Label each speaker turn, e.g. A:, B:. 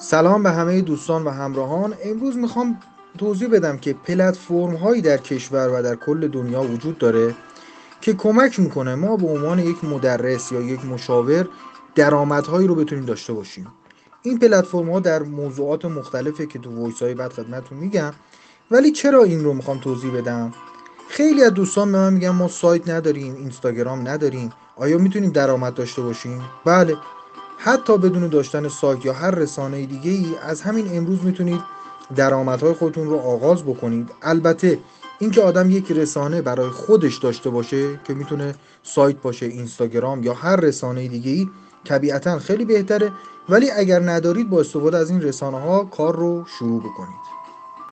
A: سلام به همه دوستان و همراهان. امروز می‌خوام توضیح بدم که پلتفرم هایی در کشور و در کل دنیا وجود داره که کمک می‌کنه ما به عنوان یک مدرس یا یک مشاور درآمدهایی رو بتونیم داشته باشیم. این پلتفرم ها در موضوعات مختلفه که تو وایس های بعد خدمتتون میگم. ولی چرا این رو می‌خوام توضیح بدم؟ خیلی از دوستان به من میگن ما سایت نداریم اینستاگرام نداریم. آیا می‌تونیم درآمد داشته باشیم؟ بله حتی بدون داشتن سایت یا هر رسانه دیگه ای از همین امروز می‌تونید درآمدهای خودتون رو آغاز بکنید. البته اینکه آدم یک رسانه برای خودش داشته باشه که می‌تونه سایت باشه اینستاگرام یا هر رسانه دیگه ای طبیعتا خیلی بهتره. ولی اگر ندارید با استفاده از این رسانه ها کار رو شروع بکنید.